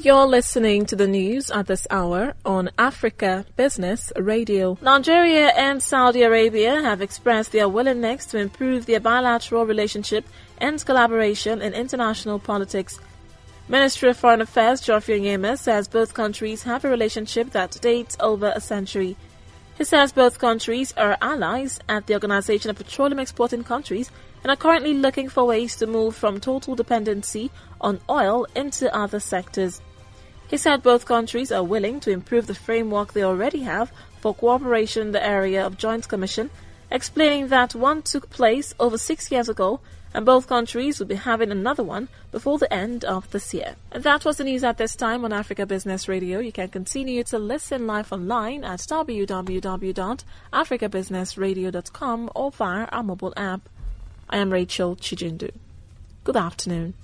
You're listening to the news at this hour on Africa Business Radio. Nigeria and Saudi Arabia have expressed their willingness to improve their bilateral relationship and collaboration in international politics. Ministry of Foreign Affairs Geoffrey Onyeama says both countries have a relationship that dates over a century. He says both countries are allies at the Organization of Petroleum Exporting Countries and are currently looking for ways to move from total dependency on oil into other sectors. He said both countries are willing to improve the framework they already have for cooperation in the area of Joint Commission, explaining that one took place over six years ago and both countries will be having another one before the end of this year. And that was the news at this time on Africa Business Radio. You can continue to listen live online at www.africabusinessradio.com or via our mobile app. I am Rachel Chijindu. Good afternoon.